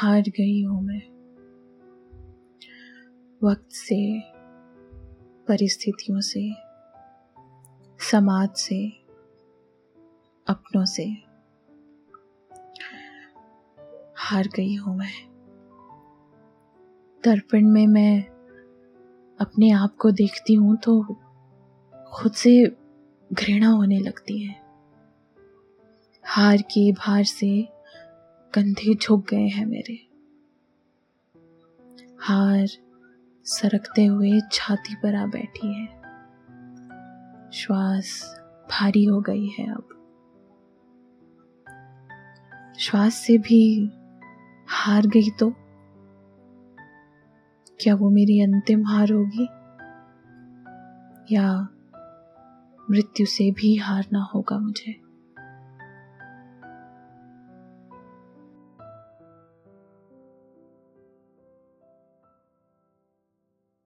हार गई हूँ मैं। वक्त से, परिस्थितियों से, समाज से, अपनों से हार गई हूँ मैं। दर्पण में मैं अपने आप को देखती हूँ तो खुद से घृणा होने लगती है। हार के भार से कंधे झुक गए हैं मेरे। हार सरकते हुए छाती पर आ बैठी है। श्वास भारी हो गई है अब। श्वास से भी हार गई तो? क्या वो मेरी अंतिम हार होगी? या मृत्यु से भी हारना होगा मुझे?